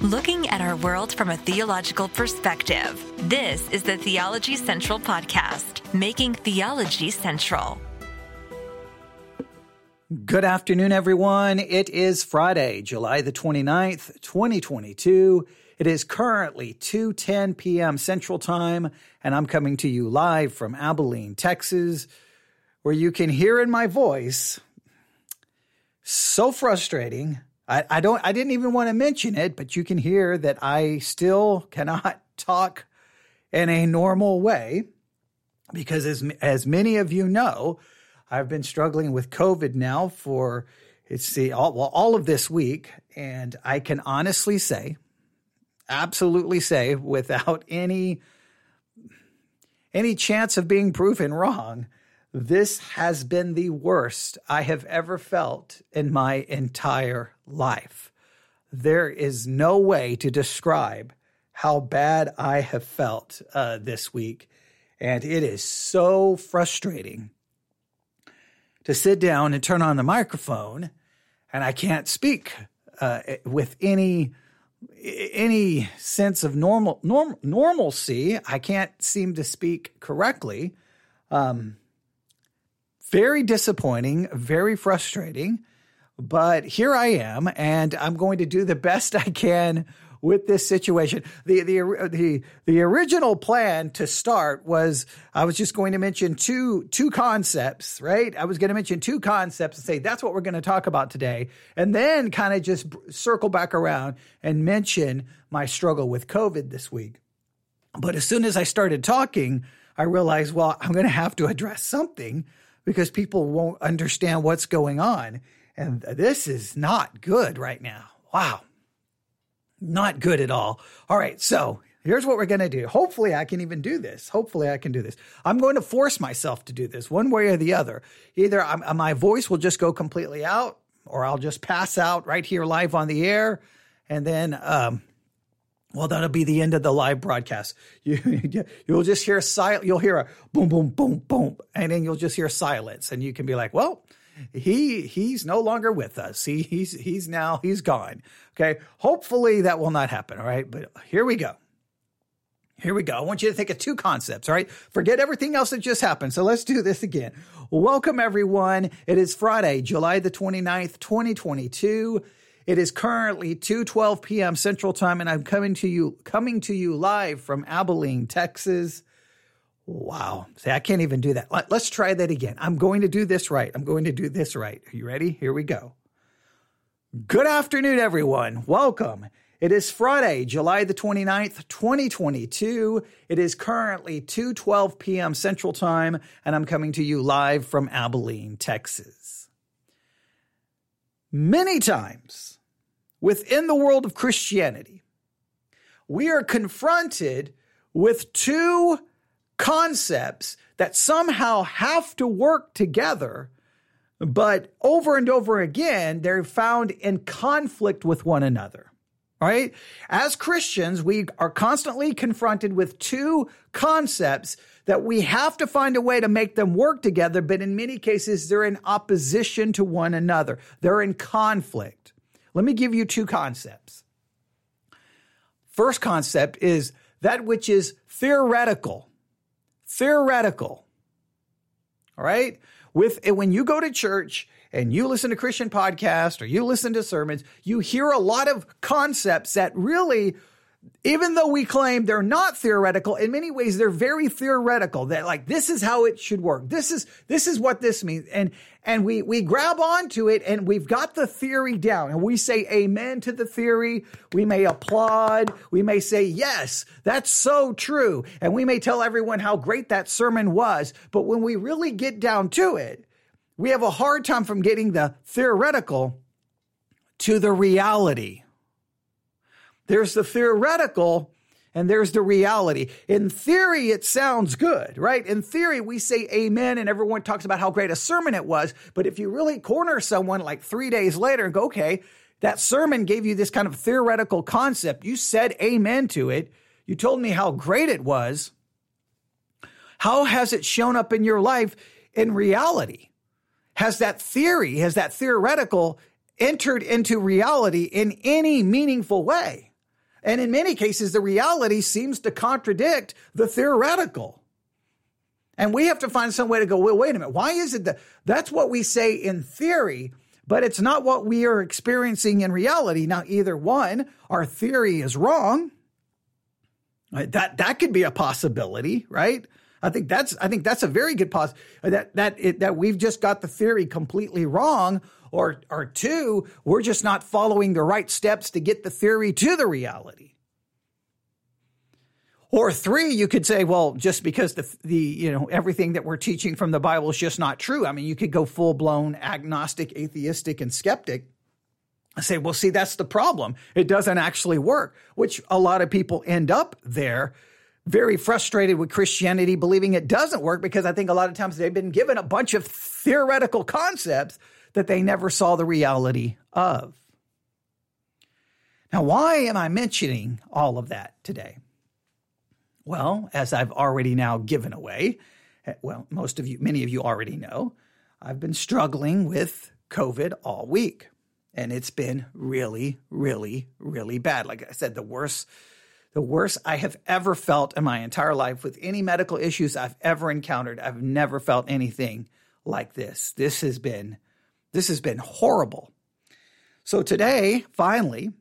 looking at our world from a theological perspective. This is the Theology Central Podcast, making theology central. Good afternoon, everyone. It is Friday, July the 29th, 2022. It is currently 2:10 p.m. Central Time, and I'm coming to you live from Abilene, Texas, where you can hear in my voice so frustrating I, I don't I didn't even want to mention it, but you can hear that I still cannot talk in a normal way because as as many of you know, I've been struggling with COVID now for it's the all, well, all of this week, and I can honestly say, absolutely say, without any any chance of being proven wrong, this has been the worst I have ever felt in my entire life. There is no way to describe how bad I have felt uh, this week. And it is so frustrating to sit down and turn on the microphone and I can't speak uh, with any any sense of normal norm, normalcy. I can't seem to speak correctly. Um, very disappointing, very frustrating. But here I am, and I'm going to do the best I can with this situation. The, the, the, the original plan to start was I was just going to mention two, two concepts, right? I was going to mention two concepts and say, that's what we're going to talk about today. And then kind of just circle back around and mention my struggle with COVID this week. But as soon as I started talking, I realized, well, I'm going to have to address something because people won't understand what's going on. And this is not good right now. Wow. Not good at all. All right. So here's what we're going to do. Hopefully, I can even do this. Hopefully, I can do this. I'm going to force myself to do this one way or the other. Either I'm, my voice will just go completely out, or I'll just pass out right here live on the air. And then, um, well, that'll be the end of the live broadcast. You, you'll just hear silent. You'll hear a boom, boom, boom, boom, and then you'll just hear silence, and you can be like, "Well, he he's no longer with us. He he's he's now he's gone." Okay. Hopefully that will not happen. All right. But here we go. Here we go. I want you to think of two concepts. All right. Forget everything else that just happened. So let's do this again. Welcome everyone. It is Friday, July the 29th, 2022. It is currently 2:12 p.m. Central Time, and I'm coming to you coming to you live from Abilene, Texas. Wow. See, I can't even do that. Let, us try that again. I'm going to do this right. I'm going to do this right. Are you ready? Here we go. Good afternoon, everyone. Welcome. It is Friday, July the 29th, 2022. It is currently 2:12 p.m. Central Time, and I'm coming to you live from Abilene, Texas. Many times within the world of Christianity, we are confronted with two concepts that somehow have to work together, but over and over again, they're found in conflict with one another. Right? As Christians, we are constantly confronted with two concepts that we have to find a way to make them work together, but in many cases, they're in opposition to one another. They're in conflict. Let me give you two concepts. First concept is that which is theoretical. Theoretical. All right? With when you go to church and you listen to Christian podcasts or you listen to sermons, you hear a lot of concepts that really even though we claim they're not theoretical, in many ways they're very theoretical. That like this is how it should work. This is this is what this means, and and we we grab onto it, and we've got the theory down, and we say amen to the theory. We may applaud. We may say yes, that's so true, and we may tell everyone how great that sermon was. But when we really get down to it, we have a hard time from getting the theoretical to the reality there's the theoretical and there's the reality. In theory, it sounds good, right? In theory, we say amen and everyone talks about how great a sermon it was. But if you really corner someone like three days later and go, okay, that sermon gave you this kind of theoretical concept. You said amen to it. You told me how great it was. How has it shown up in your life in reality? Has that theory, has that theoretical entered into reality in any meaningful way? And in many cases, the reality seems to contradict the theoretical. And we have to find some way to go, well, wait a minute, why is it that that's what we say in theory, but it's not what we are experiencing in reality? Now, either one, our theory is wrong. That that could be a possibility, right? I think that's I think that's a very good pos that that it, that we've just got the theory completely wrong, or or two, we're just not following the right steps to get the theory to the reality. Or three, you could say, well, just because the the you know everything that we're teaching from the Bible is just not true. I mean, you could go full blown agnostic, atheistic, and skeptic. I say, well, see, that's the problem. It doesn't actually work, which a lot of people end up there very frustrated with Christianity, believing it doesn't work because I think a lot of times they've been given a bunch of theoretical concepts that they never saw the reality of. Now, why am I mentioning all of that today? Well, as I've already now given away, eh, well, most of you, many of you already know, I've been struggling with COVID all week. And it's been really, really, really bad. Like I said, the worst, the worst I have ever felt in my entire life with any medical issues I've ever encountered. I've never felt anything like this. This has been this has been horrible. So today, finally,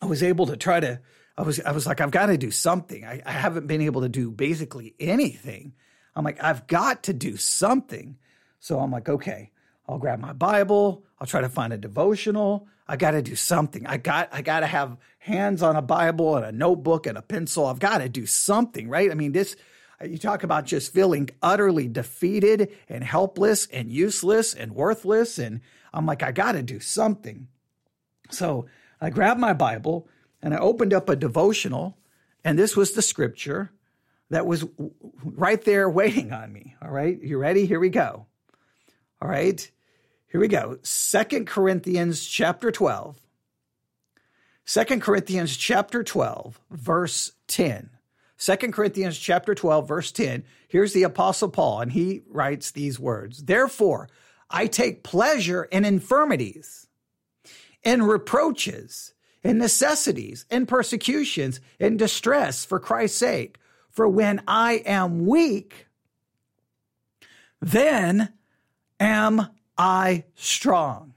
I was able to try to, I was, I was like, I've got to do something. I, I haven't been able to do basically anything. I'm like, I've got to do something. So I'm like, okay, I'll grab my Bible. I'll try to find a devotional. I got to do something. I got, I got to have hands on a Bible and a notebook and a pencil. I've got to do something, right? I mean, this, you talk about just feeling utterly defeated and helpless and useless and worthless. And I'm like, I got to do something. So I grabbed my Bible and I opened up a devotional, and this was the scripture that was right there waiting on me. All right, you ready? Here we go. All right, here we go. Second Corinthians chapter 12. 2 Corinthians chapter 12, verse 10. 2 Corinthians chapter 12 verse 10. Here's the apostle Paul and he writes these words. Therefore, I take pleasure in infirmities, in reproaches, in necessities, in persecutions, in distress for Christ's sake. For when I am weak, then am I strong.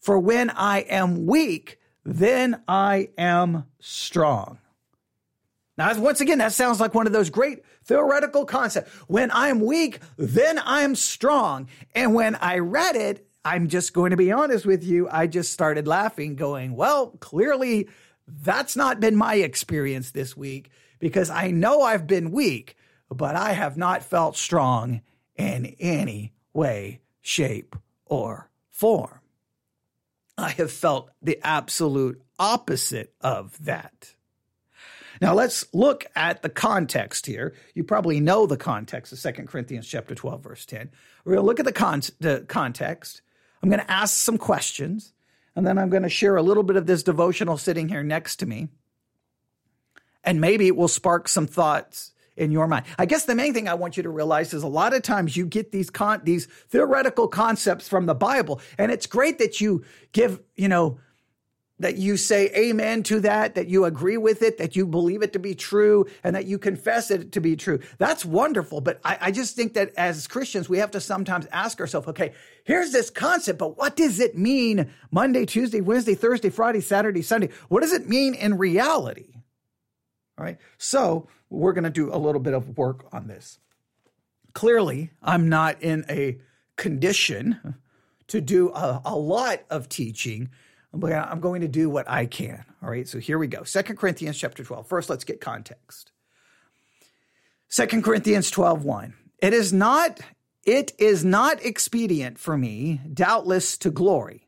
For when I am weak, then I am strong. Now, once again, that sounds like one of those great theoretical concepts. When I'm weak, then I'm strong. And when I read it, I'm just going to be honest with you, I just started laughing, going, well, clearly that's not been my experience this week because I know I've been weak, but I have not felt strong in any way, shape, or form. I have felt the absolute opposite of that. Now let's look at the context here. You probably know the context of 2 Corinthians chapter 12 verse 10. We're going to look at the, con- the context. I'm going to ask some questions and then I'm going to share a little bit of this devotional sitting here next to me. And maybe it will spark some thoughts in your mind. I guess the main thing I want you to realize is a lot of times you get these con- these theoretical concepts from the Bible and it's great that you give, you know, that you say amen to that, that you agree with it, that you believe it to be true, and that you confess it to be true. That's wonderful. But I, I, just think that as Christians, we have to sometimes ask ourselves, okay, here's this concept, but what does it mean Monday, Tuesday, Wednesday, Thursday, Friday, Saturday, Sunday? What does it mean in reality? All right. So we're going to do a little bit of work on this. Clearly, I'm not in a condition to do a, a lot of teaching but I'm going to do what I can. All right. So here we go. Second Corinthians chapter 12. First, let's get context. Second Corinthians 12, 1. It is not, it is not expedient for me, doubtless to glory.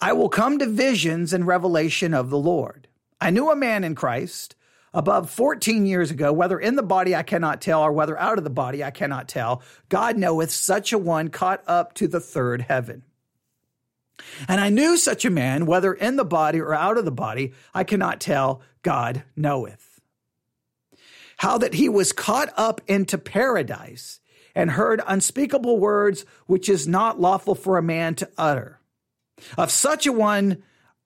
I will come to visions and revelation of the Lord. I knew a man in Christ above 14 years ago, whether in the body I cannot tell, or whether out of the body I cannot tell. God knoweth such a one caught up to the third heaven. And I knew such a man, whether in the body or out of the body, I cannot tell, God knoweth. How that he was caught up into paradise and heard unspeakable words which is not lawful for a man to utter. Of such a one,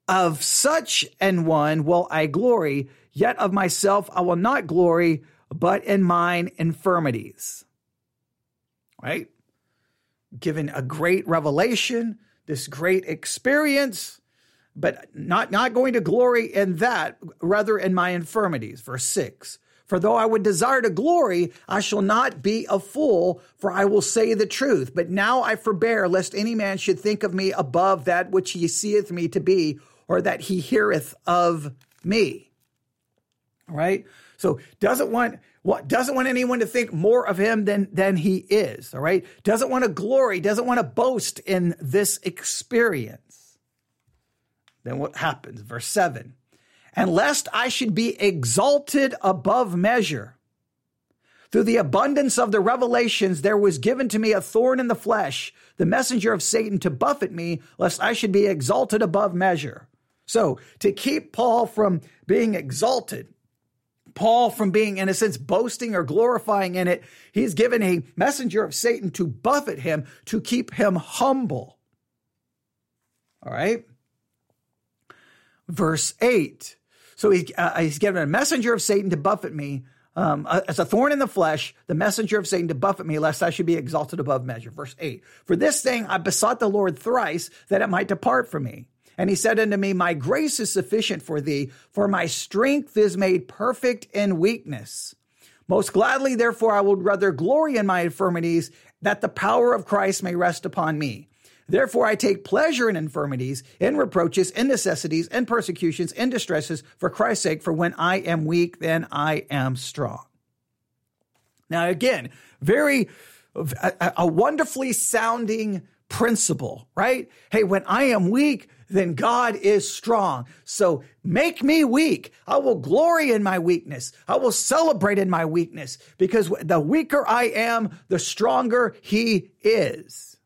of such an one will I glory, yet of myself I will not glory, but in mine infirmities. Right? Given a great revelation, this great experience, but not, not going to glory in that, rather in my infirmities. Verse 6. For though I would desire to glory, I shall not be a fool, for I will say the truth. But now I forbear, lest any man should think of me above that which he seeth me to be, or that he heareth of me. Right? So doesn't want what doesn't want anyone to think more of him than than he is, all right? Doesn't want to glory, doesn't want to boast in this experience. Then what happens? Verse 7 and lest I should be exalted above measure. Through the abundance of the revelations, there was given to me a thorn in the flesh, the messenger of Satan to buffet me, lest I should be exalted above measure. So, to keep Paul from being exalted, Paul from being, in a sense, boasting or glorifying in it, he's given a messenger of Satan to buffet him, to keep him humble. All right? Verse 8 so he, uh, he's given a messenger of Satan to buffet me, um, as a thorn in the flesh, the messenger of Satan to buffet me, lest I should be exalted above measure. Verse 8 For this thing I besought the Lord thrice that it might depart from me. And he said unto me, My grace is sufficient for thee, for my strength is made perfect in weakness. Most gladly, therefore, I would rather glory in my infirmities, that the power of Christ may rest upon me. Therefore, I take pleasure in infirmities, in reproaches, in necessities, in persecutions, in distresses for Christ's sake. For when I am weak, then I am strong. Now, again, very, a, a wonderfully sounding principle, right? Hey, when I am weak, then God is strong. So make me weak. I will glory in my weakness. I will celebrate in my weakness because the weaker I am, the stronger he is.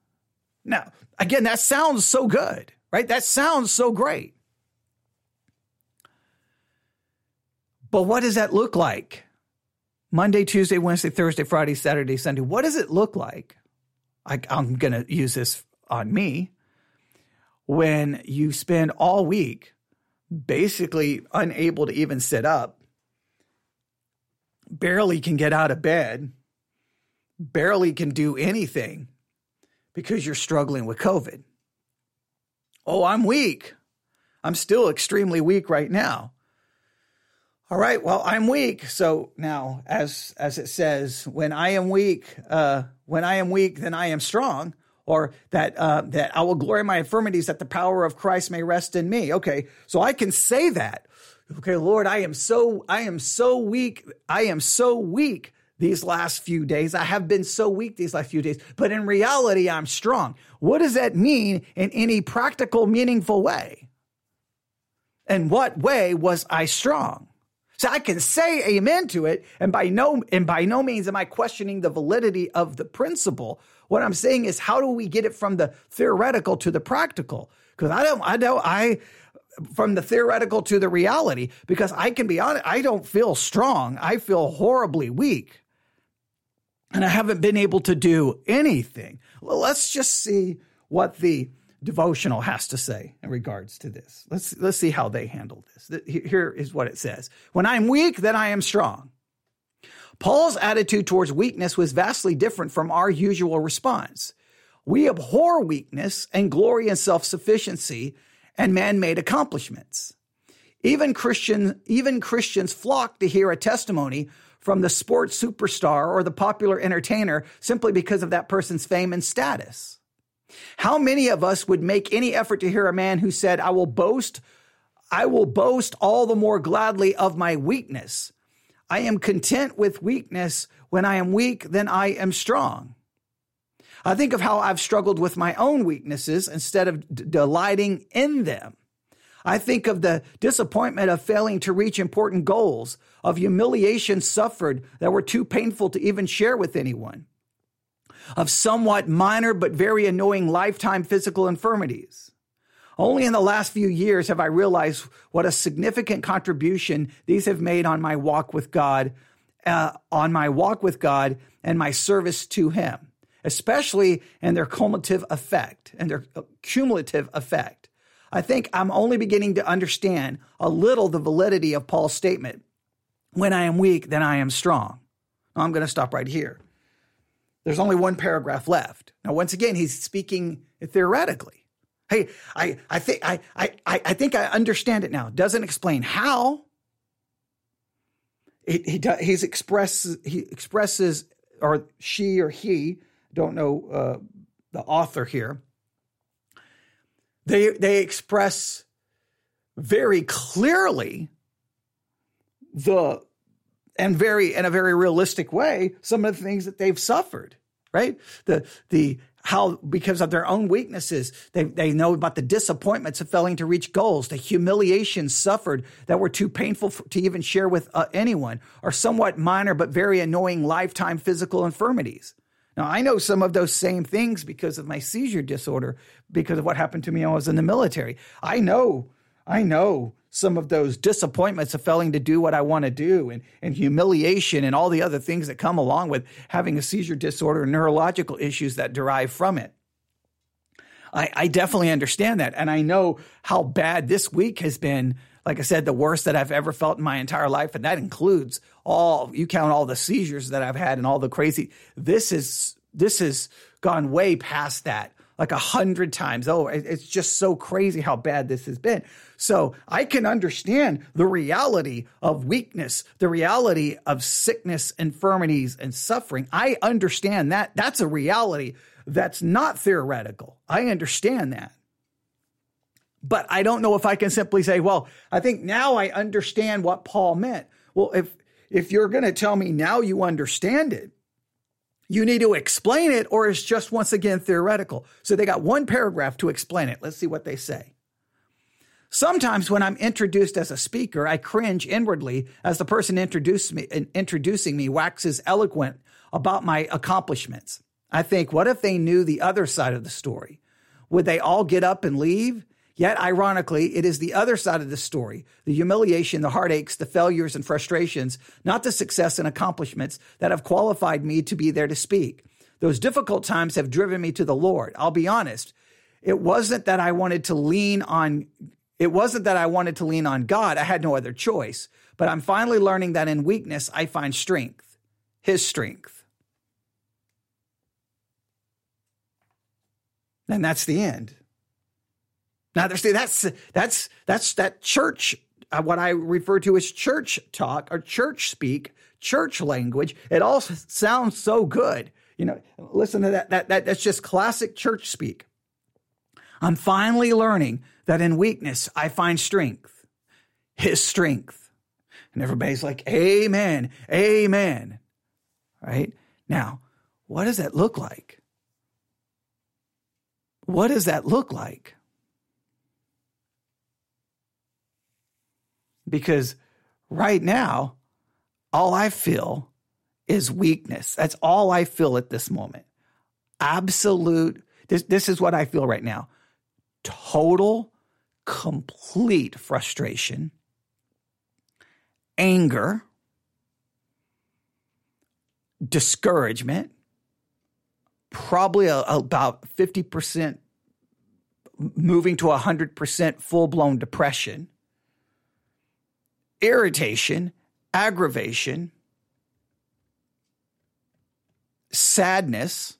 Now, Again, that sounds so good, right? That sounds so great. But what does that look like? Monday, Tuesday, Wednesday, Thursday, Friday, Saturday, Sunday. What does it look like? I, I'm going to use this on me. When you spend all week basically unable to even sit up, barely can get out of bed, barely can do anything because you're struggling with COVID. Oh, I'm weak. I'm still extremely weak right now. All right, well, I'm weak. So now, as as it says, when I am weak, uh, when I am weak, then I am strong. Or that uh, that I will glory in my infirmities, that the power of Christ may rest in me. Okay, so I can say that. Okay, Lord, I am so I am so weak. I am so weak these last few days. I have been so weak these last few days, but in reality, I'm strong. What does that mean in any practical, meaningful way? And what way was I strong? So I can say amen to it, and by no and by no means am I questioning the validity of the principle. What I'm saying is, how do we get it from the theoretical to the practical? Because I don't, I don't, I from the theoretical to the reality. Because I can be honest, I don't feel strong. I feel horribly weak and I haven't been able to do anything. Well, let's just see what the devotional has to say in regards to this. Let's let's see how they handle this. Here is what it says. When I'm weak, then I am strong. Paul's attitude towards weakness was vastly different from our usual response. We abhor weakness and glory in self-sufficiency and man-made accomplishments. Even Christian even Christians flock to hear a testimony from the sports superstar or the popular entertainer simply because of that person's fame and status. How many of us would make any effort to hear a man who said, I will boast, I will boast all the more gladly of my weakness. I am content with weakness. When I am weak, then I am strong. I think of how I've struggled with my own weaknesses instead of d- delighting in them. I think of the disappointment of failing to reach important goals, of humiliation suffered that were too painful to even share with anyone, of somewhat minor but very annoying lifetime physical infirmities. Only in the last few years have I realized what a significant contribution these have made on my walk with God, uh, on my walk with God and my service to Him, especially in their cumulative effect and their cumulative effect. I think I'm only beginning to understand a little the validity of Paul's statement when I am weak, then I am strong. I'm going to stop right here. There's only one paragraph left. Now, once again, he's speaking theoretically. Hey, I, I think I, I, I think I understand it now. Doesn't explain how. He, he he's expresses he expresses or she or he don't know uh, the author here. They they express very clearly the and very in a very realistic way some of the things that they've suffered right the the how because of their own weaknesses they, they know about the disappointments of failing to reach goals. The humiliations suffered that were too painful for, to even share with uh, anyone or somewhat minor but very annoying lifetime physical infirmities. Now i know some of those same things because of my seizure disorder because of what happened to me when i was in the military. I know i know some of those disappointments of failing to do what I want to do and, and humiliation and all the other things that come along with having a seizure disorder and neurological issues that derive from it. I, I definitely understand that. And I know how bad this week has been. Like I said, the worst that I've ever felt in my entire life. And that includes all, you count all the seizures that I've had and all the crazy. This is, this has gone way past that like a hundred times. Oh, it's just so crazy how bad this has been. So I can understand the reality of weakness, the reality of sickness, infirmities, and suffering. I understand that. That's a reality that's not theoretical. I understand that. But I don't know if I can simply say, well, I think now I understand what Paul meant. Well, if if you're going to tell me now you understand it, you need to explain it or it's just once again theoretical. So they got one paragraph to explain it. Let's see what they say. Sometimes when I'm introduced as a speaker, I cringe inwardly as the person me, introducing me waxes eloquent about my accomplishments. I think, what if they knew the other side of the story? Would they all get up and leave? Yet, ironically, it is the other side of the story the humiliation, the heartaches, the failures and frustrations, not the success and accomplishments that have qualified me to be there to speak. Those difficult times have driven me to the Lord. I'll be honest. It wasn't that I wanted to lean on it wasn't that I wanted to lean on God. I had no other choice. But I'm finally learning that in weakness I find strength, his strength. And that's the end. Now, see, that's that's that's that church. Uh, what I refer to as church talk or church speak, church language. It all sounds so good. You know, listen to that. That, that that's just classic church speak. I'm finally learning that in weakness I find strength, His strength, and everybody's like, "Amen, Amen." Right now, what does that look like? What does that look like? Because right now, all I feel is weakness. That's all I feel at this moment. Absolute, this, this is what I feel right now total, complete frustration, anger, discouragement, probably a, about 50% moving to 100% full blown depression irritation, aggravation, sadness.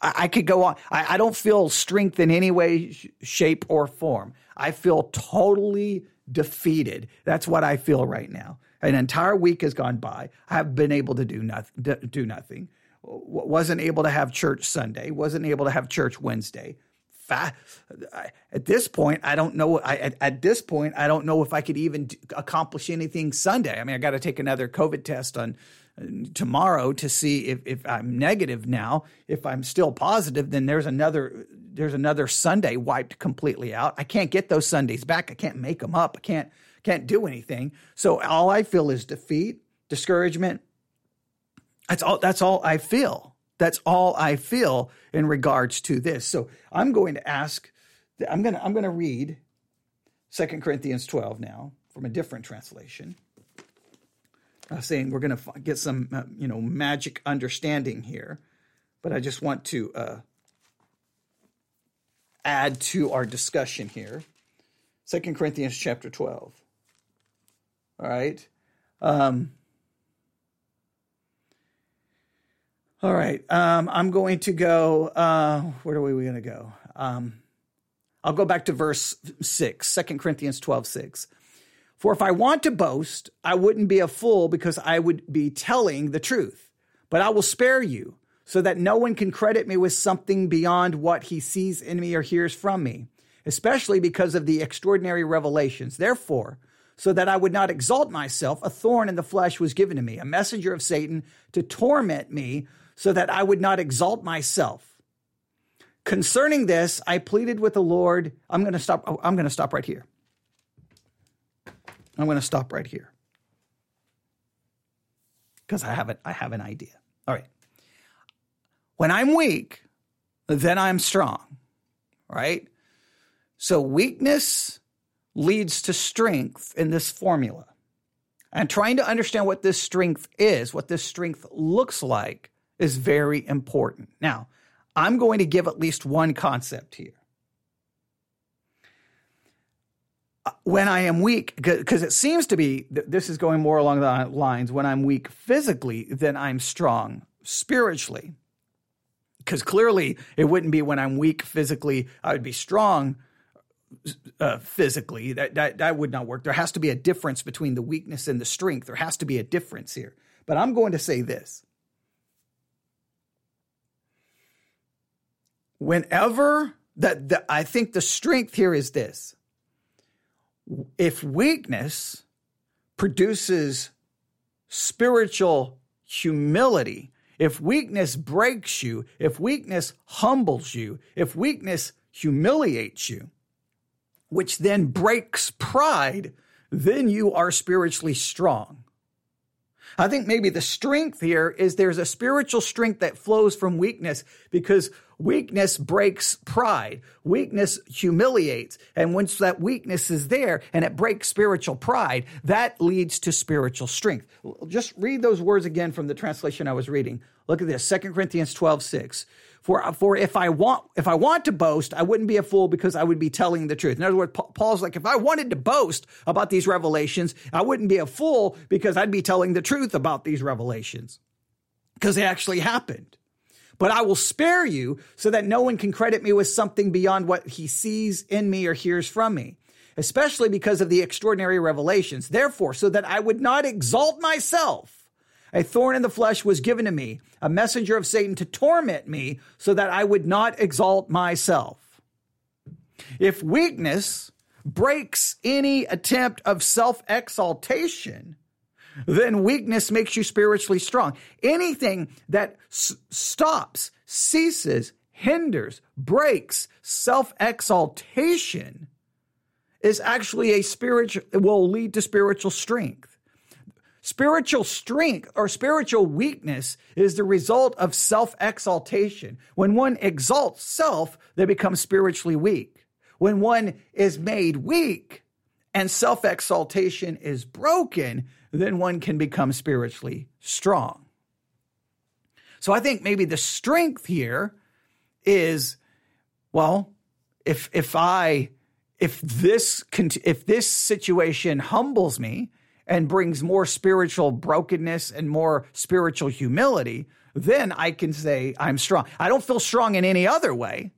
I, I could go on. I, I, don't feel strength in any way, sh- shape, or form. I feel totally defeated. That's what I feel right now. An entire week has gone by. I have been able to do nothing. Do nothing. Wasn't able to have church Sunday. Wasn't able to have church Wednesday fa- at this point, I don't know. I, at, at, this point, I don't know if I could even accomplish anything Sunday. I mean, I got to take another COVID test on tomorrow to see if, if I'm negative now. If I'm still positive, then there's another there's another Sunday wiped completely out. I can't get those Sundays back. I can't make them up. I can't can't do anything. So all I feel is defeat, discouragement. That's all. That's all I feel. That's all I feel in regards to this. So I'm going to ask, I'm going to, I'm going to read 2 Corinthians 12 now from a different translation. Uh, saying we're going to get some, uh, you know, magic understanding here, but I just want to uh, add to our discussion here. Second Corinthians chapter 12. All right. Um, all right. Um, I'm going to go. Uh, where are we going to go? Um, I'll go back to verse 6, 2 Corinthians 12, 6. For if I want to boast, I wouldn't be a fool because I would be telling the truth. But I will spare you so that no one can credit me with something beyond what he sees in me or hears from me, especially because of the extraordinary revelations. Therefore, so that I would not exalt myself, a thorn in the flesh was given to me, a messenger of Satan to torment me so that I would not exalt myself. Concerning this, I pleaded with the Lord. I'm going to stop. Oh, I'm going to stop right here. I'm going to stop right here because I have it. I have an idea. All right. When I'm weak, then I'm strong. Right. So weakness leads to strength in this formula. And trying to understand what this strength is, what this strength looks like, is very important. Now, I'm going to give at least one concept here. Uh, when I am weak, because it seems to be this is going more along the lines when I'm weak physically, then I'm strong spiritually. Because clearly it wouldn't be when I'm weak physically, I would be strong uh, physically. That, that, that would not work. There has to be a difference between the weakness and the strength. There has to be a difference here. But I'm going to say this whenever that, that I think the strength here is this. If weakness produces spiritual humility, if weakness breaks you, if weakness humbles you, if weakness humiliates you, which then breaks pride, then you are spiritually strong. I think maybe the strength here is there's a spiritual strength that flows from weakness because Weakness breaks pride. Weakness humiliates. And once that weakness is there and it breaks spiritual pride, that leads to spiritual strength. Just read those words again from the translation I was reading. Look at this, 2 Corinthians 12, 6. For, for if I want if I want to boast, I wouldn't be a fool because I would be telling the truth. In other words, Paul's like, if I wanted to boast about these revelations, I wouldn't be a fool because I'd be telling the truth about these revelations because they actually happened but I will spare you so that no one can credit me with something beyond what he sees in me or hears from me, especially because of the extraordinary revelations. Therefore, so that I would not exalt myself, a thorn in the flesh was given to me, a messenger of Satan to torment me so that I would not exalt myself. If weakness breaks any attempt of self exaltation, then weakness makes you spiritually strong. Anything that s- stops, ceases, hinders, breaks self exaltation is actually a spiritual, will lead to spiritual strength. Spiritual strength or spiritual weakness is the result of self exaltation. When one exalts self, they become spiritually weak. When one is made weak and self exaltation is broken, then one can become spiritually strong. So I think maybe the strength here is well, if if I if this if this situation humbles me and brings more spiritual brokenness and more spiritual humility, then I can say I'm strong. I don't feel strong in any other way.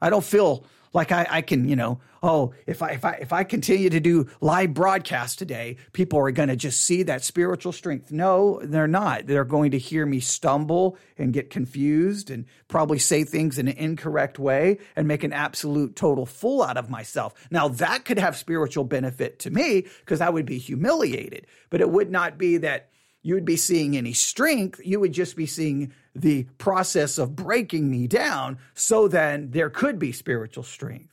I don't feel like I, I can, you know, oh, if I if I if I continue to do live broadcast today, people are going to just see that spiritual strength. No, they're not. They're going to hear me stumble and get confused and probably say things in an incorrect way and make an absolute total fool out of myself. Now that could have spiritual benefit to me because I would be humiliated, but it would not be that you would be seeing any strength. You would just be seeing the process of breaking me down. So then there could be spiritual strength.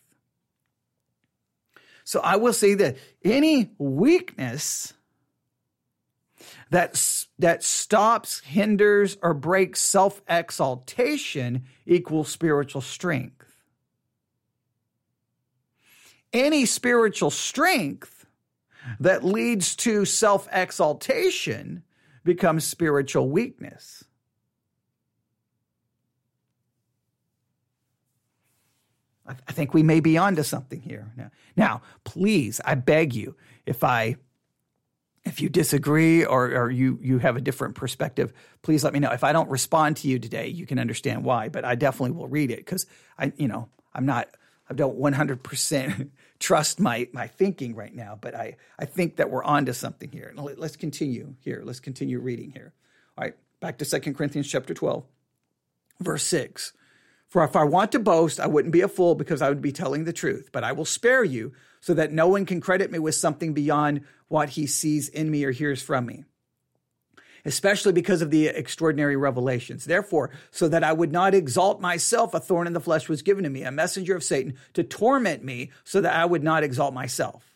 So I will say that any weakness that, that stops, hinders, or breaks self exaltation equals spiritual strength. Any spiritual strength that leads to self exaltation becomes spiritual weakness. I think we may be onto something here. Now, now, please, I beg you, if I if you disagree or, or you you have a different perspective, please let me know. If I don't respond to you today, you can understand why. But I definitely will read it because I, you know, I'm not, I don't 100 percent trust my my thinking right now. But I I think that we're onto something here. Let's continue here. Let's continue reading here. All right, back to Second Corinthians chapter 12, verse six. For if I want to boast, I wouldn't be a fool because I would be telling the truth. But I will spare you so that no one can credit me with something beyond what he sees in me or hears from me. Especially because of the extraordinary revelations. Therefore, so that I would not exalt myself, a thorn in the flesh was given to me, a messenger of Satan to torment me so that I would not exalt myself.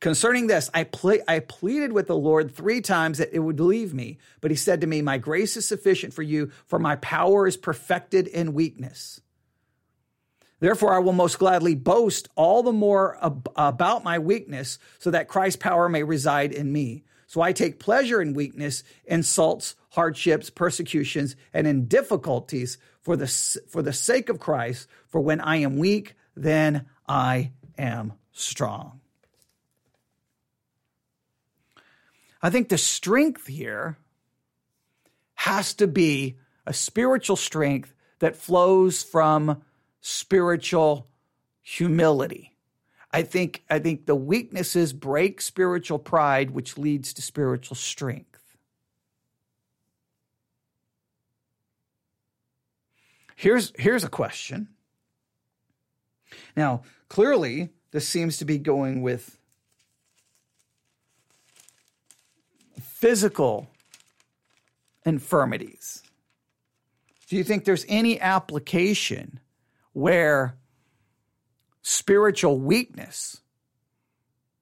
Concerning this, I, ple- I pleaded with the Lord three times that it would leave me, but he said to me, My grace is sufficient for you, for my power is perfected in weakness. Therefore, I will most gladly boast all the more ab- about my weakness, so that Christ's power may reside in me. So I take pleasure in weakness, insults, hardships, persecutions, and in difficulties for the, for the sake of Christ. For when I am weak, then I am strong. I think the strength here has to be a spiritual strength that flows from spiritual humility. I think I think the weaknesses break spiritual pride which leads to spiritual strength. Here's here's a question. Now, clearly this seems to be going with physical infirmities. Do you think there's any application where spiritual weakness,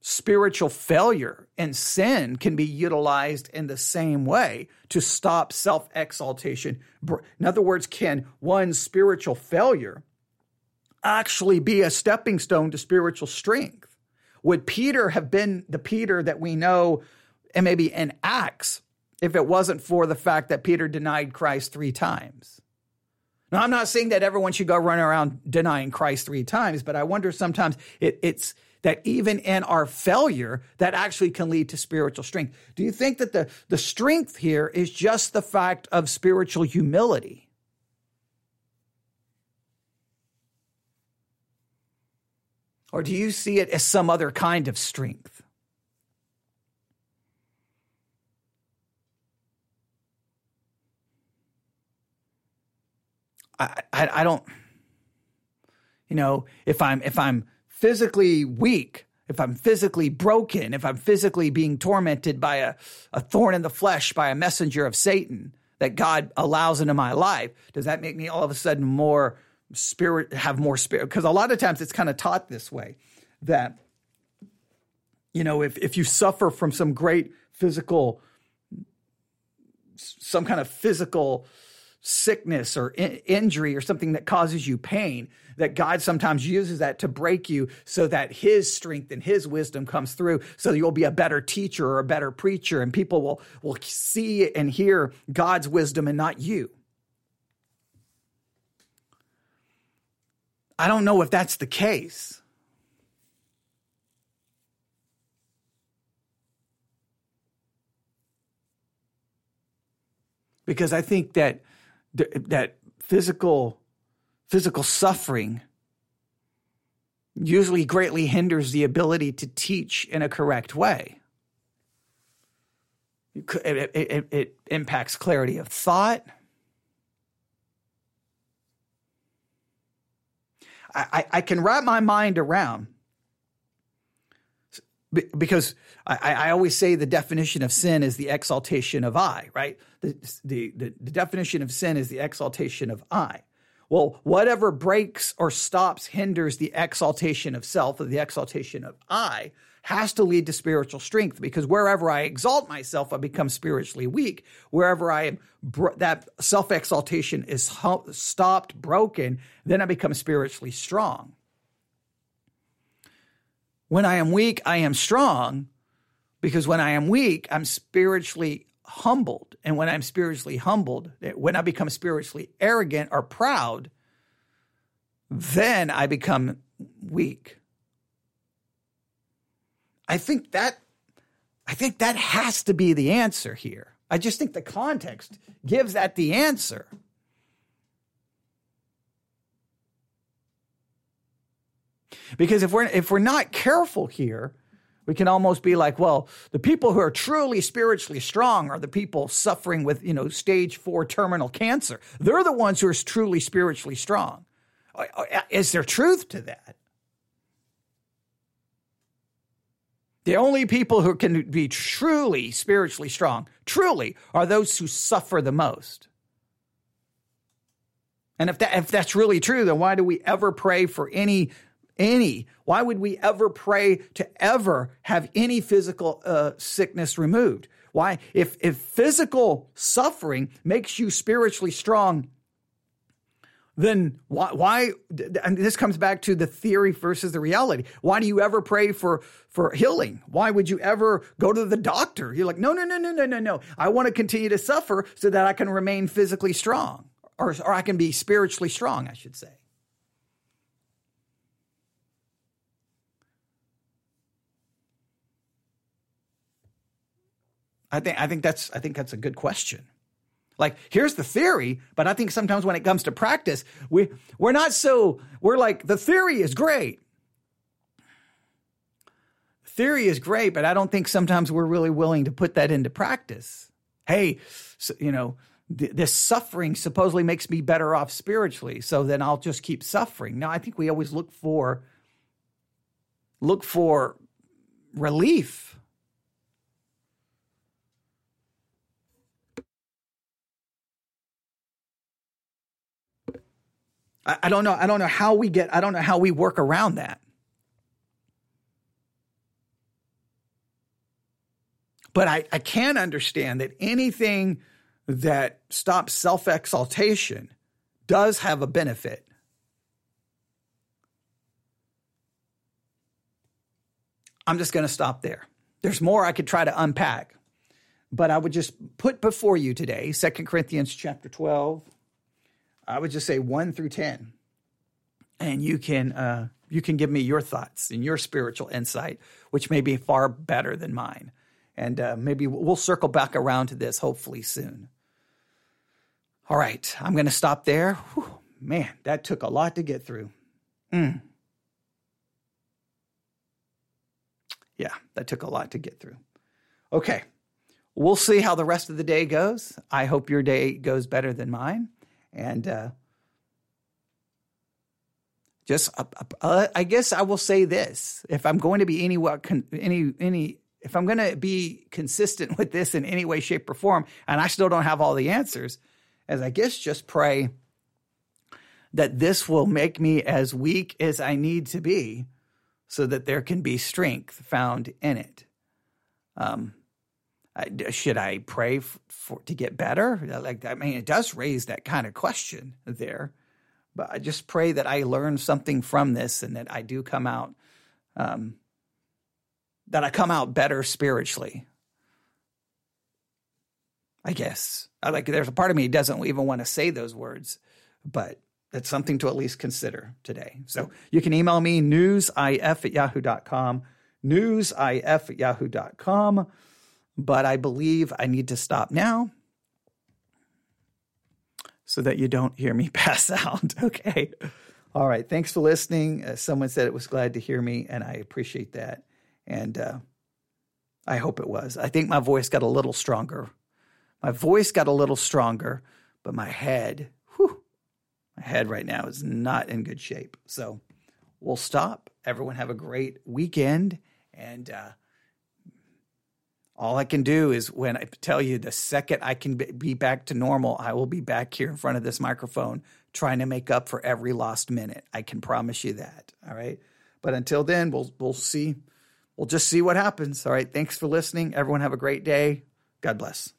spiritual failure, and sin can be utilized in the same way to stop self exaltation? In other words, can one spiritual failure actually be a stepping stone to spiritual strength? Would Peter have been the Peter that we know and maybe in Acts if it wasn't for the fact that Peter denied Christ three times. Now, I'm not saying that everyone should go run around denying Christ three times, but I wonder sometimes it, it's that even in our failure, that actually can lead to spiritual strength. Do you think that the, the strength here is just the fact of spiritual humility? Or do you see it as some other kind of strength? I, I, I don't, you know, if I'm if I'm physically weak, if I'm physically broken, if I'm physically being tormented by a, a thorn in the flesh by a messenger of Satan that God allows into my life, does that make me all of a sudden more spirit, have more spirit? Because a lot of times it's kind of taught this way that, you know, if, if you suffer from some great physical, some kind of physical sickness or in- injury or something that causes you pain, that God sometimes uses that to break you so that his strength and his wisdom comes through so you'll be a better teacher or a better preacher and people will, will see and hear God's wisdom and not you. I don't know if that's the case. Because I think that that physical physical suffering usually greatly hinders the ability to teach in a correct way. It, it, it, it impacts clarity of thought. I, I, can wrap my mind around because I, I, always say the definition of sin is the exaltation of I, right? The, the, the, the, definition of sin is the exaltation of I. Well, whatever breaks or stops, hinders the exaltation of self or the exaltation of I has to lead to spiritual strength because wherever I exalt myself, I become spiritually weak. Wherever I am, that self exaltation is stopped, broken, then I become spiritually strong. When I am weak, I am strong because when I am weak, I'm spiritually humbled. And when I'm spiritually humbled, when I become spiritually arrogant or proud, then I become weak. I think that I think that has to be the answer here. I just think the context gives that the answer. Because if we're if we're not careful here, we can almost be like, well, the people who are truly spiritually strong are the people suffering with, you know, stage 4 terminal cancer. They're the ones who are truly spiritually strong. Uh, uh, is there truth to that? The only people who can be truly spiritually strong, truly, are those who suffer the most. And if that if that's really true, then why do we ever pray for any any. Why would we ever pray to ever have any physical uh, sickness removed? Why? If, if physical suffering makes you spiritually strong, then why, why and this comes back to the theory versus the reality why do you ever pray for for healing why would you ever go to the doctor you're like no no no no no no no i want to continue to suffer so that i can remain physically strong or, or i can be spiritually strong i should say I think I think that's I think that's a good question. Like here's the theory, but I think sometimes when it comes to practice, we we're not so we're like the theory is great. Theory is great, but I don't think sometimes we're really willing to put that into practice. Hey, so, you know, th- this suffering supposedly makes me better off spiritually, so then I'll just keep suffering. No, I think we always look for look for relief I, I don't know. I don't know how we get, I don't know how we work around that. But I, I can understand that anything that stops self exaltation does have a benefit. I'm just going to stop there. There's more I could try to unpack, but I would just put before you today 2 Corinthians chapter 12, I would just say one through 10. And you can, uh, you can give me your thoughts and your spiritual insight, which may be far better than mine. And uh, maybe we'll circle back around to this hopefully soon. All right, I'm going to stop there. Whew, man, that took a lot to get through. Mm. Yeah, that took a lot to get through. Okay, we'll see how the rest of the day goes. I hope your day goes better than mine. And uh, just, uh, uh, I guess I will say this: if I'm going to be any any any if I'm going to be consistent with this in any way, shape, or form, and I still don't have all the answers, as I guess just pray that this will make me as weak as I need to be so that there can be strength found in it. Um, should I pray for, to get better? Like, I mean, it does raise that kind of question there. But I just pray that I learn something from this and that I do come out, um, that I come out better spiritually. I guess. I like there's a part of me doesn't even want to say those words, but it's something to at least consider today. So you can email me newsif at yahoo.com, newsif at yahoo.com but I believe I need to stop now so that you don't hear me pass out. okay. All right. Thanks for listening. Uh, someone said it was glad to hear me, and I appreciate that. And uh, I hope it was. I think my voice got a little stronger. My voice got a little stronger, but my head, whew, my head right now is not in good shape. So we'll stop. Everyone have a great weekend. And uh, all I can do is when I tell you the second I can be back to normal, I will be back here in front of this microphone trying to make up for every lost minute. I can promise you that. All right. But until then, we'll we'll see. We'll just see what happens. All right. Thanks for listening. Everyone have a great day. God bless.